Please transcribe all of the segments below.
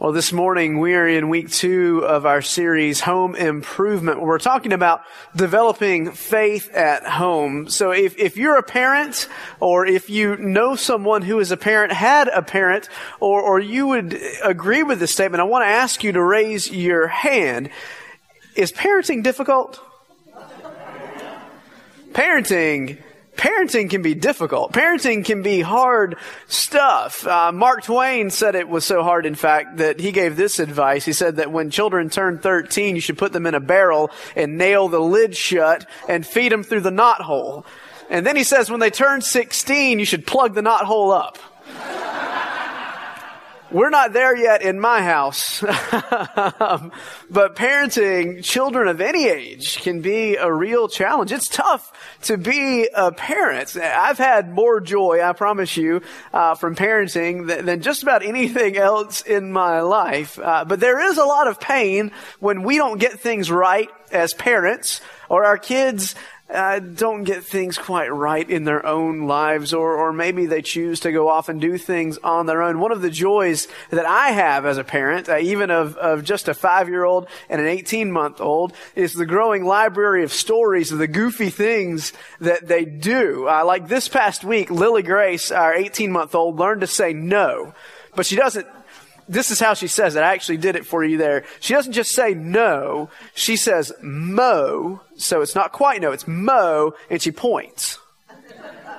Well, this morning we are in week two of our series, Home Improvement. We're talking about developing faith at home. So if, if you're a parent, or if you know someone who is a parent, had a parent, or, or you would agree with this statement, I want to ask you to raise your hand. Is parenting difficult? Parenting parenting can be difficult. Parenting can be hard stuff. Uh, Mark Twain said it was so hard, in fact, that he gave this advice. He said that when children turn 13, you should put them in a barrel and nail the lid shut and feed them through the knot hole. And then he says when they turn 16, you should plug the knot hole up. We're not there yet in my house. but parenting children of any age can be a real challenge. It's tough to be a parent. I've had more joy, I promise you, uh, from parenting than, than, just about anything else in my life. Uh, but there is a lot of pain when we don't get things right as parents or our kids uh, don't get things quite right in their own lives, or, or maybe they choose to go off and do things on their own. One of the joys that I have as a parent, uh, even of, of just a five year old and an 18 month old, is the growing library of stories of the goofy things that they do. Uh, like this past week, Lily Grace, our 18 month old, learned to say no, but she doesn't this is how she says it. I actually did it for you there. She doesn't just say no. She says mo. So it's not quite no. It's mo. And she points.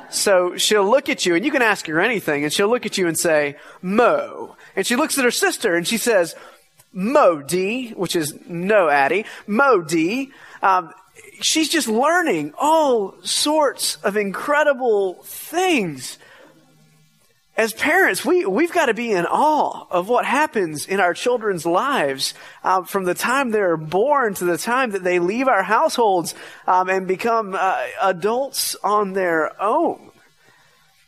So she'll look at you and you can ask her anything and she'll look at you and say mo. And she looks at her sister and she says mo D, which is no Addie. Mo D. Um, she's just learning all sorts of incredible things as parents, we, we've got to be in awe of what happens in our children's lives uh, from the time they're born to the time that they leave our households um, and become uh, adults on their own.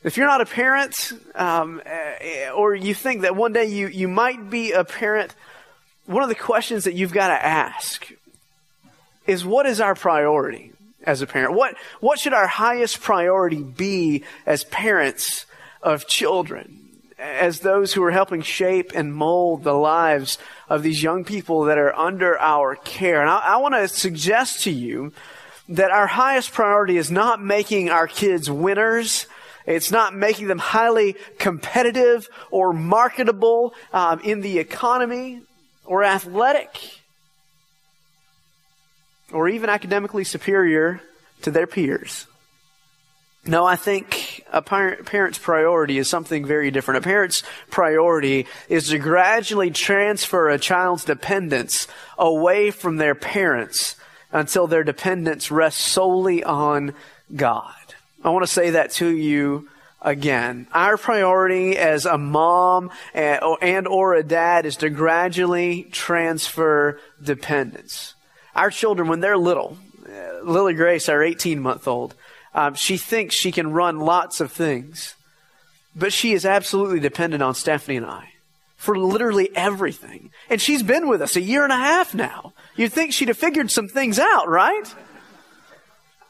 If you're not a parent, um, eh, or you think that one day you, you might be a parent, one of the questions that you've got to ask is what is our priority as a parent? What, what should our highest priority be as parents? Of children, as those who are helping shape and mold the lives of these young people that are under our care. And I, I want to suggest to you that our highest priority is not making our kids winners. It's not making them highly competitive or marketable um, in the economy or athletic or even academically superior to their peers. No, I think a parent's priority is something very different. A parent's priority is to gradually transfer a child's dependence away from their parents until their dependence rests solely on God. I want to say that to you again. Our priority as a mom and or a dad is to gradually transfer dependence. Our children, when they're little, uh, Lily Grace, our 18 month old, um, she thinks she can run lots of things, but she is absolutely dependent on Stephanie and I for literally everything. And she's been with us a year and a half now. You'd think she'd have figured some things out, right?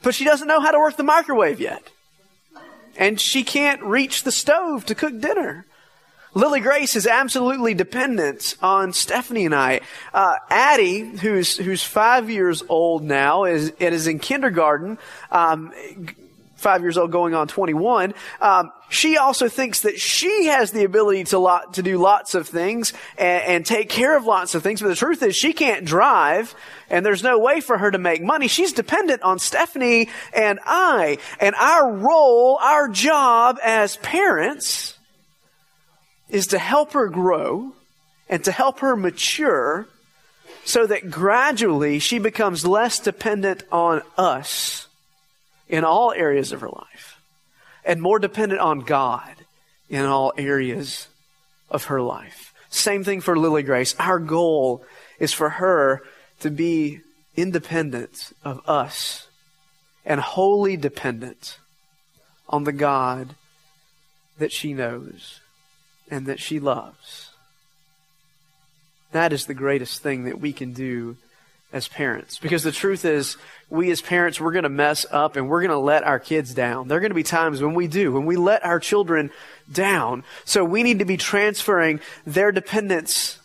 But she doesn't know how to work the microwave yet. And she can't reach the stove to cook dinner. Lily Grace is absolutely dependent on Stephanie and I. Uh, Addie, who's who's five years old now, is and is in kindergarten. Um, five years old, going on 21. Um, she also thinks that she has the ability to lot to do lots of things and, and take care of lots of things. But the truth is, she can't drive, and there's no way for her to make money. She's dependent on Stephanie and I, and our role, our job as parents is to help her grow and to help her mature so that gradually she becomes less dependent on us in all areas of her life and more dependent on God in all areas of her life. Same thing for Lily Grace. Our goal is for her to be independent of us and wholly dependent on the God that she knows and that she loves. That is the greatest thing that we can do as parents. Because the truth is, we as parents, we're going to mess up and we're going to let our kids down. There are going to be times when we do, when we let our children down. So we need to be transferring their dependence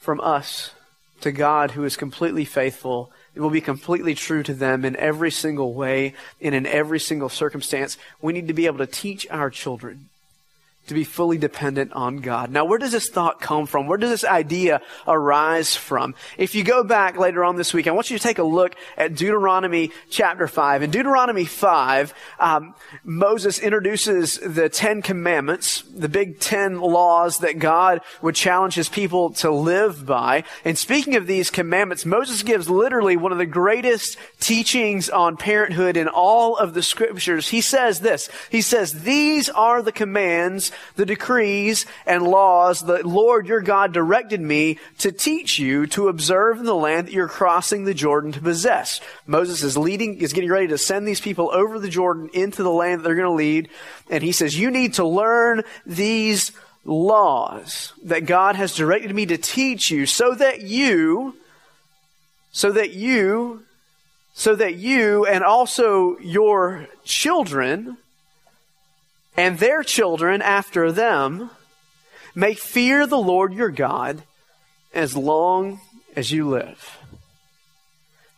from us to God who is completely faithful. It will be completely true to them in every single way and in every single circumstance. We need to be able to teach our children to be fully dependent on God. Now, where does this thought come from? Where does this idea arise from? If you go back later on this week, I want you to take a look at Deuteronomy chapter 5. In Deuteronomy 5, um, Moses introduces the Ten Commandments, the big ten laws that God would challenge his people to live by. And speaking of these commandments, Moses gives literally one of the greatest teachings on parenthood in all of the scriptures. He says this. He says, these are the commands the decrees and laws that Lord your God directed me to teach you to observe in the land that you're crossing the Jordan to possess. Moses is leading, is getting ready to send these people over the Jordan into the land that they're going to lead. And he says, you need to learn these laws that God has directed me to teach you so that you, so that you, so that you and also your children and their children after them may fear the Lord your God as long as you live.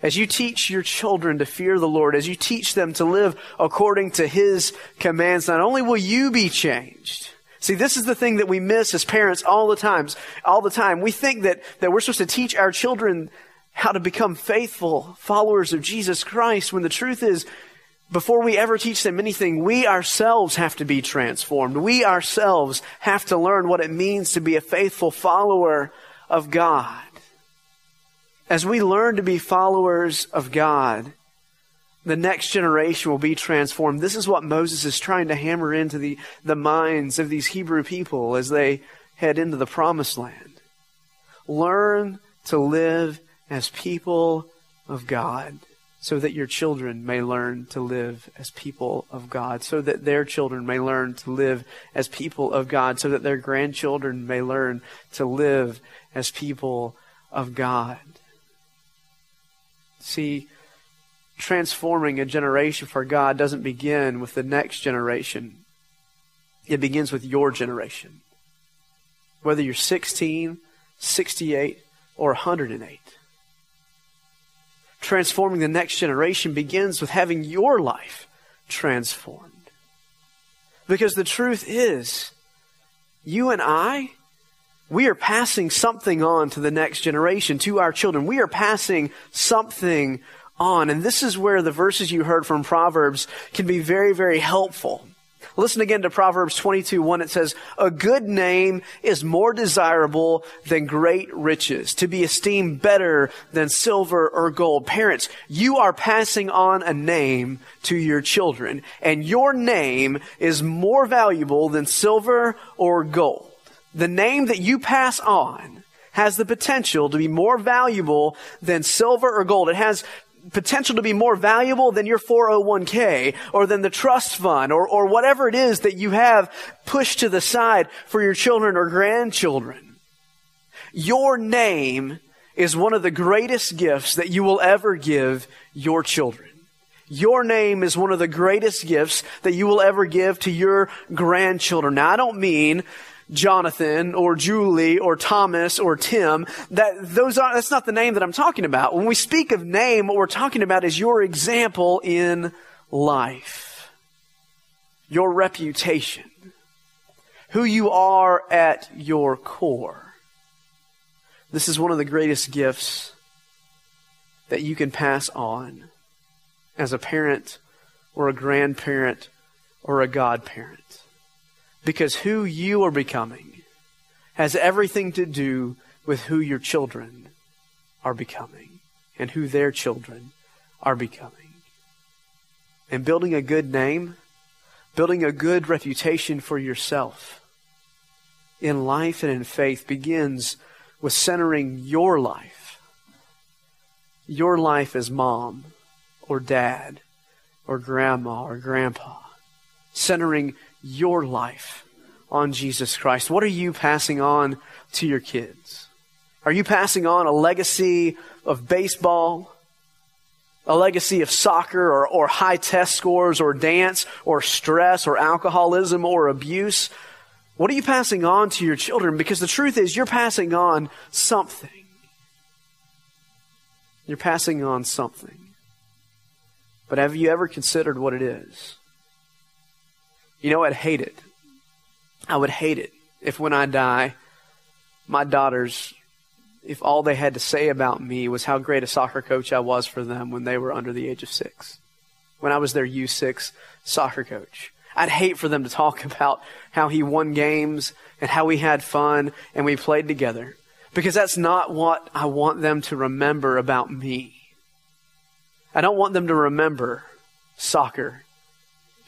As you teach your children to fear the Lord, as you teach them to live according to His commands, not only will you be changed, See, this is the thing that we miss as parents all the times, all the time. We think that, that we're supposed to teach our children how to become faithful followers of Jesus Christ when the truth is before we ever teach them anything, we ourselves have to be transformed. We ourselves have to learn what it means to be a faithful follower of God. As we learn to be followers of God, the next generation will be transformed. This is what Moses is trying to hammer into the, the minds of these Hebrew people as they head into the promised land. Learn to live as people of God so that your children may learn to live as people of God, so that their children may learn to live as people of God, so that their grandchildren may learn to live as people of God. See, transforming a generation for God doesn't begin with the next generation. It begins with your generation. Whether you're 16, 68, or 108 transforming the next generation begins with having your life transformed. Because the truth is, you and I, we are passing something on to the next generation, to our children. We are passing something on. And this is where the verses you heard from Proverbs can be very, very helpful. Listen again to Proverbs 22, 1. It says, A good name is more desirable than great riches, to be esteemed better than silver or gold. Parents, you are passing on a name to your children, and your name is more valuable than silver or gold. The name that you pass on has the potential to be more valuable than silver or gold. It has potential to be more valuable than your 401k or than the trust fund or, or whatever it is that you have pushed to the side for your children or grandchildren. Your name is one of the greatest gifts that you will ever give your children. Your name is one of the greatest gifts that you will ever give to your grandchildren. Now, I don't mean Jonathan or Julie or Thomas or Tim. That those are that's not the name that I'm talking about. When we speak of name, what we're talking about is your example in life. Your reputation. Who you are at your core. This is one of the greatest gifts that you can pass on as a parent or a grandparent or a godparent. Because who you are becoming has everything to do with who your children are becoming and who their children are becoming. And building a good name, building a good reputation for yourself in life and in faith begins with centering your life. Your life as mom or dad or grandma or grandpa. Centering your life on Jesus Christ? What are you passing on to your kids? Are you passing on a legacy of baseball, a legacy of soccer or, or high test scores or dance or stress or alcoholism or abuse? What are you passing on to your children? Because the truth is, you're passing on something. You're passing on something. But have you ever considered what it is? You know, I'd hate it. I would hate it if when I die, my daughters, if all they had to say about me was how great a soccer coach I was for them when they were under the age of six, when I was their U6 soccer coach. I'd hate for them to talk about how he won games and how we had fun and we played together. Because that's not what I want them to remember about me. I don't want them to remember soccer.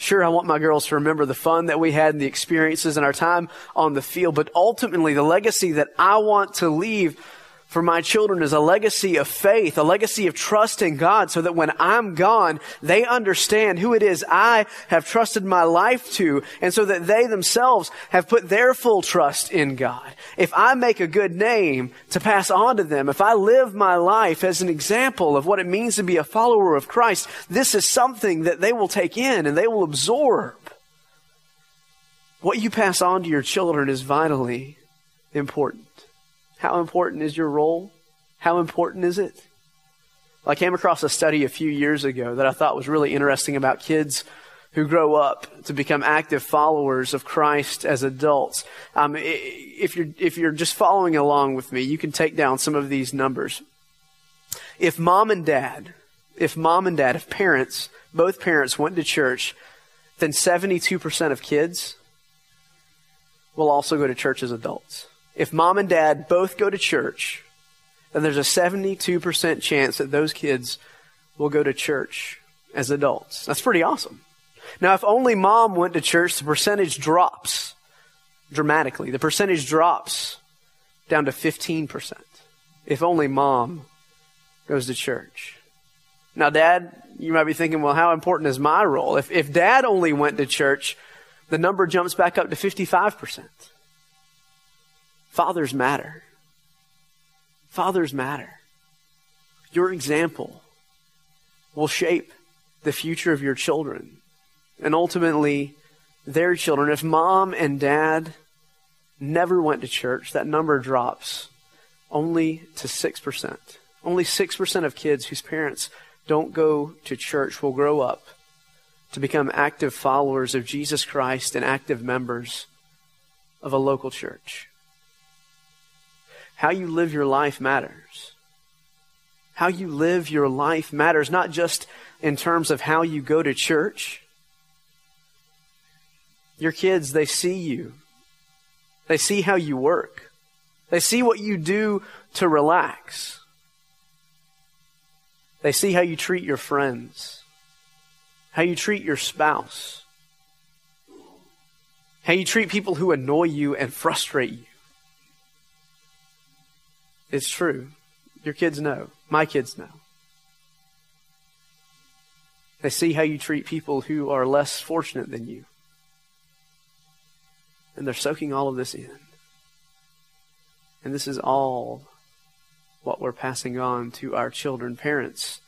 Sure, I want my girls to remember the fun that we had and the experiences and our time on the field, but ultimately the legacy that I want to leave for my children is a legacy of faith, a legacy of trust in God so that when I'm gone, they understand who it is I have trusted my life to and so that they themselves have put their full trust in God. If I make a good name to pass on to them, if I live my life as an example of what it means to be a follower of Christ, this is something that they will take in and they will absorb. What you pass on to your children is vitally important. How important is your role? How important is it? I came across a study a few years ago that I thought was really interesting about kids who grow up to become active followers of Christ as adults. Um, if you're if you're just following along with me, you can take down some of these numbers. If mom and dad, if mom and dad, if parents, both parents went to church, then 72% of kids will also go to church as adults if mom and dad both go to church, then there's a 72% chance that those kids will go to church as adults. That's pretty awesome. Now, if only mom went to church, the percentage drops dramatically. The percentage drops down to 15%. If only mom goes to church. Now, dad, you might be thinking, well, how important is my role? If, if dad only went to church, the number jumps back up to 55%. Fathers matter. Fathers matter. Your example will shape the future of your children and ultimately their children. If mom and dad never went to church, that number drops only to 6%. Only 6% of kids whose parents don't go to church will grow up to become active followers of Jesus Christ and active members of a local church. How you live your life matters. How you live your life matters, not just in terms of how you go to church. Your kids, they see you. They see how you work. They see what you do to relax. They see how you treat your friends, how you treat your spouse, how you treat people who annoy you and frustrate you. It's true. Your kids know. My kids know. They see how you treat people who are less fortunate than you. And they're soaking all of this in. And this is all what we're passing on to our children. Parents,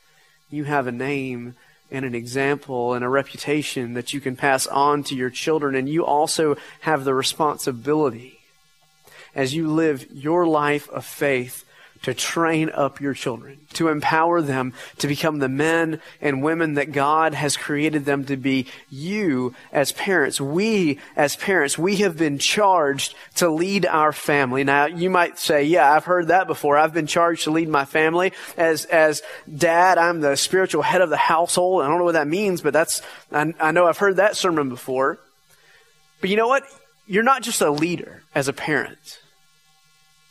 you have a name and an example and a reputation that you can pass on to your children, and you also have the responsibility as you live your life of faith to train up your children, to empower them to become the men and women that God has created them to be. You as parents, we as parents, we have been charged to lead our family. Now, you might say, yeah, I've heard that before. I've been charged to lead my family. As, as dad, I'm the spiritual head of the household. I don't know what that means, but that's, I, I know I've heard that sermon before. But you know what? You're not just a leader as a parent.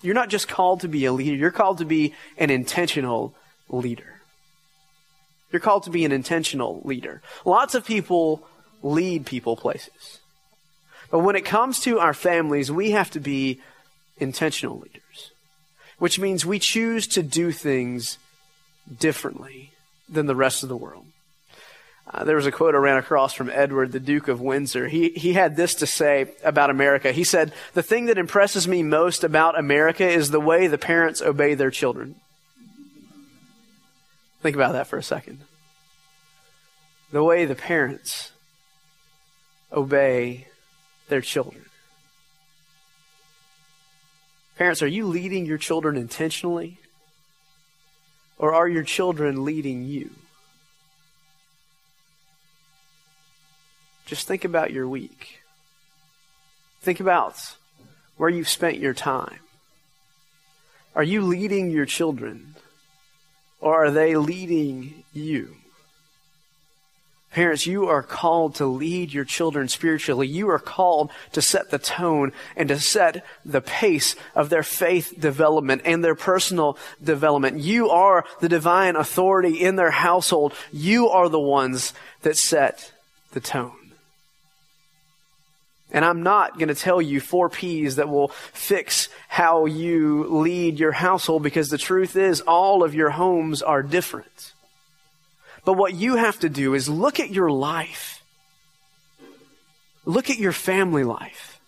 You're not just called to be a leader, you're called to be an intentional leader. You're called to be an intentional leader. Lots of people lead people places. But when it comes to our families, we have to be intentional leaders, which means we choose to do things differently than the rest of the world. Uh, there was a quote I ran across from Edward, the Duke of Windsor. He, he had this to say about America. He said, The thing that impresses me most about America is the way the parents obey their children. Think about that for a second. The way the parents obey their children. Parents, are you leading your children intentionally? Or are your children leading you? Just think about your week. Think about where you've spent your time. Are you leading your children? Or are they leading you? Parents, you are called to lead your children spiritually. You are called to set the tone and to set the pace of their faith development and their personal development. You are the divine authority in their household. You are the ones that set the tone. And I'm not going to tell you four P's that will fix how you lead your household because the truth is all of your homes are different. But what you have to do is look at your life. Look at your family life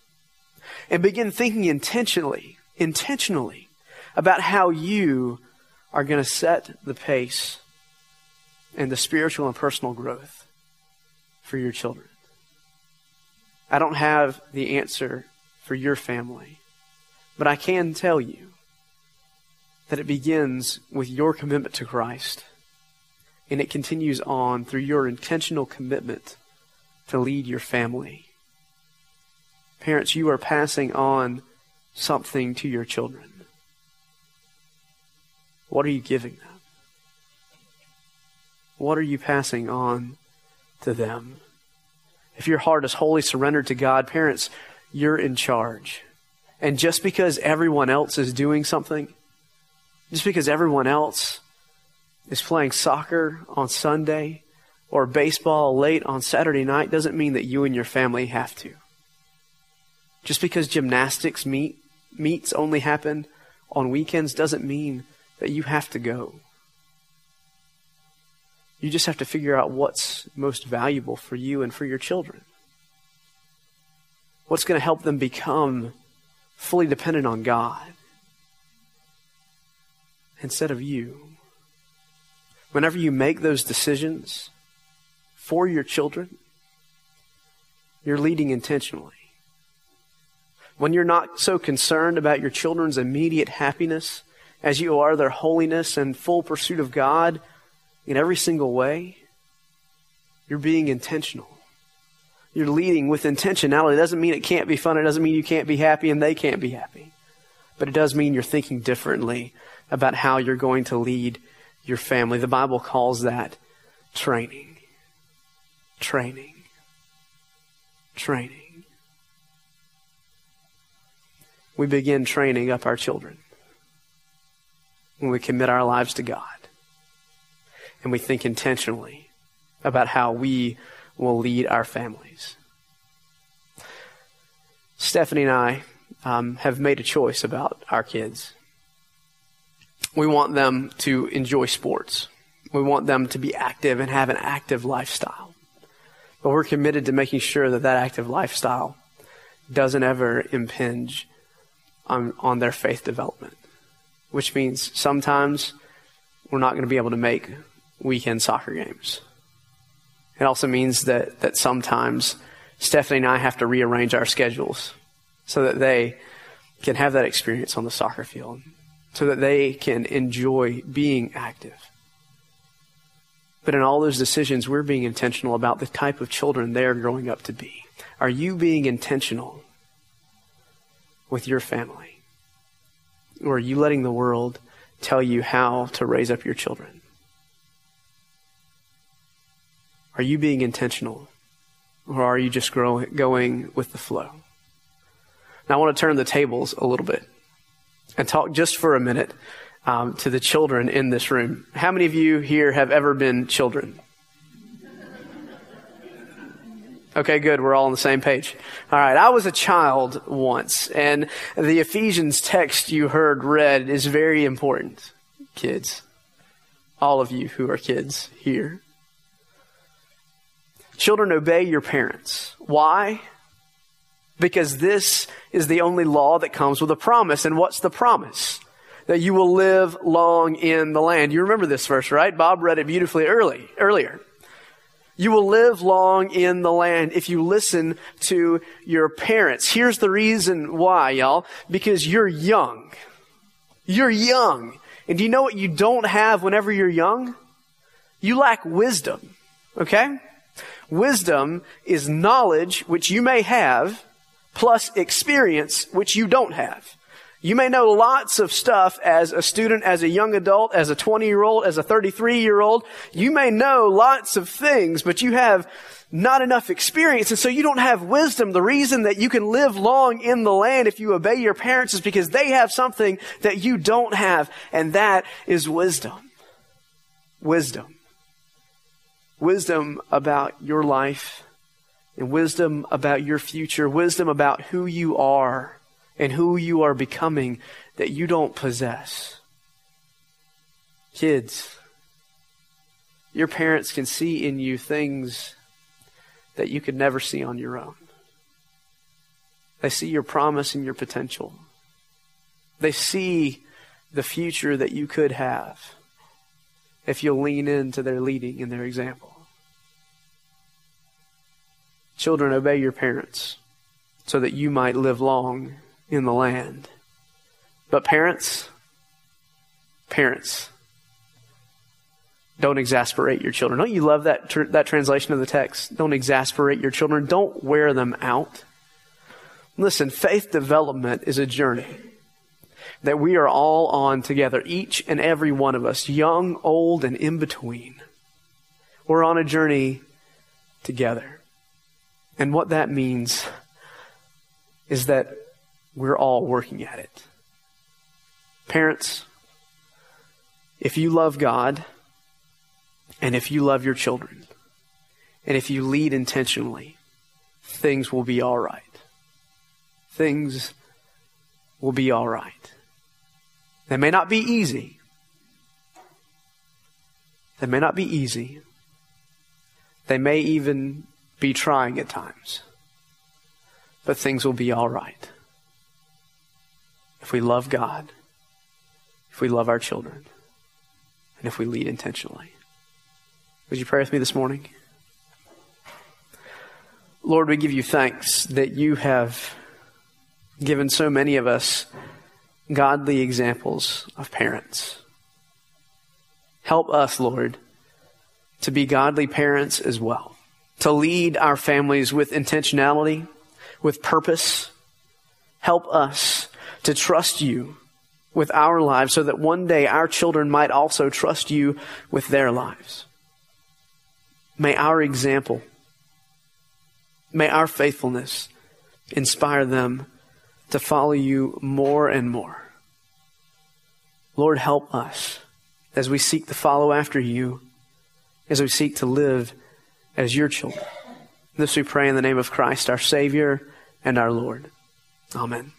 and begin thinking intentionally, intentionally about how you are going to set the pace and the spiritual and personal growth for your children. I don't have the answer for your family, but I can tell you that it begins with your commitment to Christ and it continues on through your intentional commitment to lead your family. Parents, you are passing on something to your children. What are you giving them? What are you passing on to them? If your heart is wholly surrendered to God, parents, you're in charge. And just because everyone else is doing something, just because everyone else is playing soccer on Sunday or baseball late on Saturday night doesn't mean that you and your family have to. Just because gymnastics meet, meets only happen on weekends doesn't mean that you have to go. You just have to figure out what's most valuable for you and for your children. What's going to help them become fully dependent on God instead of you whenever you make those decisions for your children, you're leading intentionally. When you're not so concerned about your children's immediate happiness as you are their holiness and full pursuit of God in every single way, you're being intentional. You're leading with intentionality. It doesn't mean it can't be fun. It doesn't mean you can't be happy and they can't be happy. But it does mean you're thinking differently about how you're going to lead your family. The Bible calls that training. Training. Training. We begin training up our children when we commit our lives to God and we think intentionally about how we will lead our families. Stephanie and I um, have made a choice about our kids we want them to enjoy sports. We want them to be active and have an active lifestyle. But we're committed to making sure that that active lifestyle doesn't ever impinge on, on their faith development, which means sometimes we're not going to be able to make weekend soccer games. It also means that, that sometimes Stephanie and I have to rearrange our schedules so that they can have that experience on the soccer field so that they can enjoy being active. But in all those decisions, we're being intentional about the type of children they're growing up to be. Are you being intentional with your family? Or are you letting the world tell you how to raise up your children? Are you being intentional? Or are you just growing, going with the flow? Now, I want to turn the tables a little bit and talk just for a minute um, to the children in this room. How many of you here have ever been children? Okay, good. We're all on the same page. All right. I was a child once, and the Ephesians text you heard read is very important. Kids. All of you who are kids here. Children, obey your parents. Why? Because this is the only law that comes with a promise. And what's the promise? That you will live long in the land. You remember this verse, right? Bob read it beautifully early, earlier. You will live long in the land if you listen to your parents. Here's the reason why, y'all. Because you're young. You're young. And do you know what you don't have whenever you're young? You lack wisdom. Okay? Wisdom is knowledge which you may have plus experience which you don't have. You may know lots of stuff as a student, as a young adult, as a 20 year old, as a 33 year old. You may know lots of things, but you have not enough experience. And so you don't have wisdom. The reason that you can live long in the land if you obey your parents is because they have something that you don't have. And that is wisdom. Wisdom. Wisdom about your life and wisdom about your future. Wisdom about who you are and who you are becoming that you don't possess. Kids, your parents can see in you things that you could never see on your own. They see your promise and your potential. They see the future that you could have if you'll lean into their leading and their example. Children, obey your parents so that you might live long in the land. But parents, parents, don't exasperate your children. Don't you love that, tr- that translation of the text? Don't exasperate your children. Don't wear them out. Listen, faith development is a journey that we are all on together, each and every one of us, young, old, and in between. We're on a journey together. And what that means is that we're all working at it. Parents, if you love God, and if you love your children, and if you lead intentionally, things will be all right. Things will be all right. They may not be easy. They may not be easy. They may even be trying at times. But things will be all right if we love God, if we love our children, and if we lead intentionally. Would you pray with me this morning? Lord, we give you thanks that you have given so many of us godly examples of parents. Help us, Lord, to be godly parents as well, to lead our families with intentionality, with purpose. Help us to trust you with our lives so that one day our children might also trust you with their lives. May our example, may our faithfulness inspire them to follow you more and more. Lord, help us as we seek to follow after you, as we seek to live as your children. This we pray in the name of Christ, our Savior and our Lord. Amen.